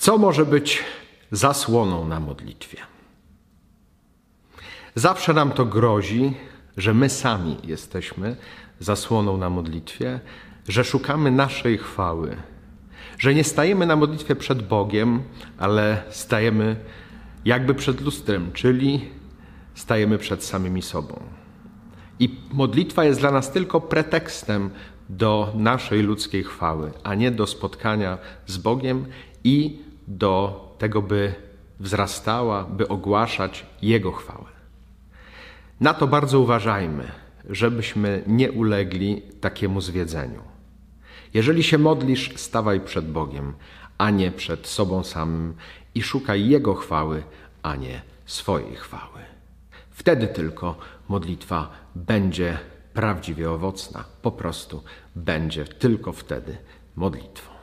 Co może być zasłoną na modlitwie? Zawsze nam to grozi, że my sami jesteśmy zasłoną na modlitwie, że szukamy naszej chwały, że nie stajemy na modlitwie przed Bogiem, ale stajemy jakby przed lustrem, czyli stajemy przed samymi sobą. I modlitwa jest dla nas tylko pretekstem do naszej ludzkiej chwały, a nie do spotkania z Bogiem i do tego, by wzrastała, by ogłaszać Jego chwałę. Na to bardzo uważajmy, żebyśmy nie ulegli takiemu zwiedzeniu. Jeżeli się modlisz, stawaj przed Bogiem, a nie przed sobą samym i szukaj Jego chwały, a nie swojej chwały. Wtedy tylko modlitwa będzie prawdziwie owocna, po prostu będzie tylko wtedy modlitwą.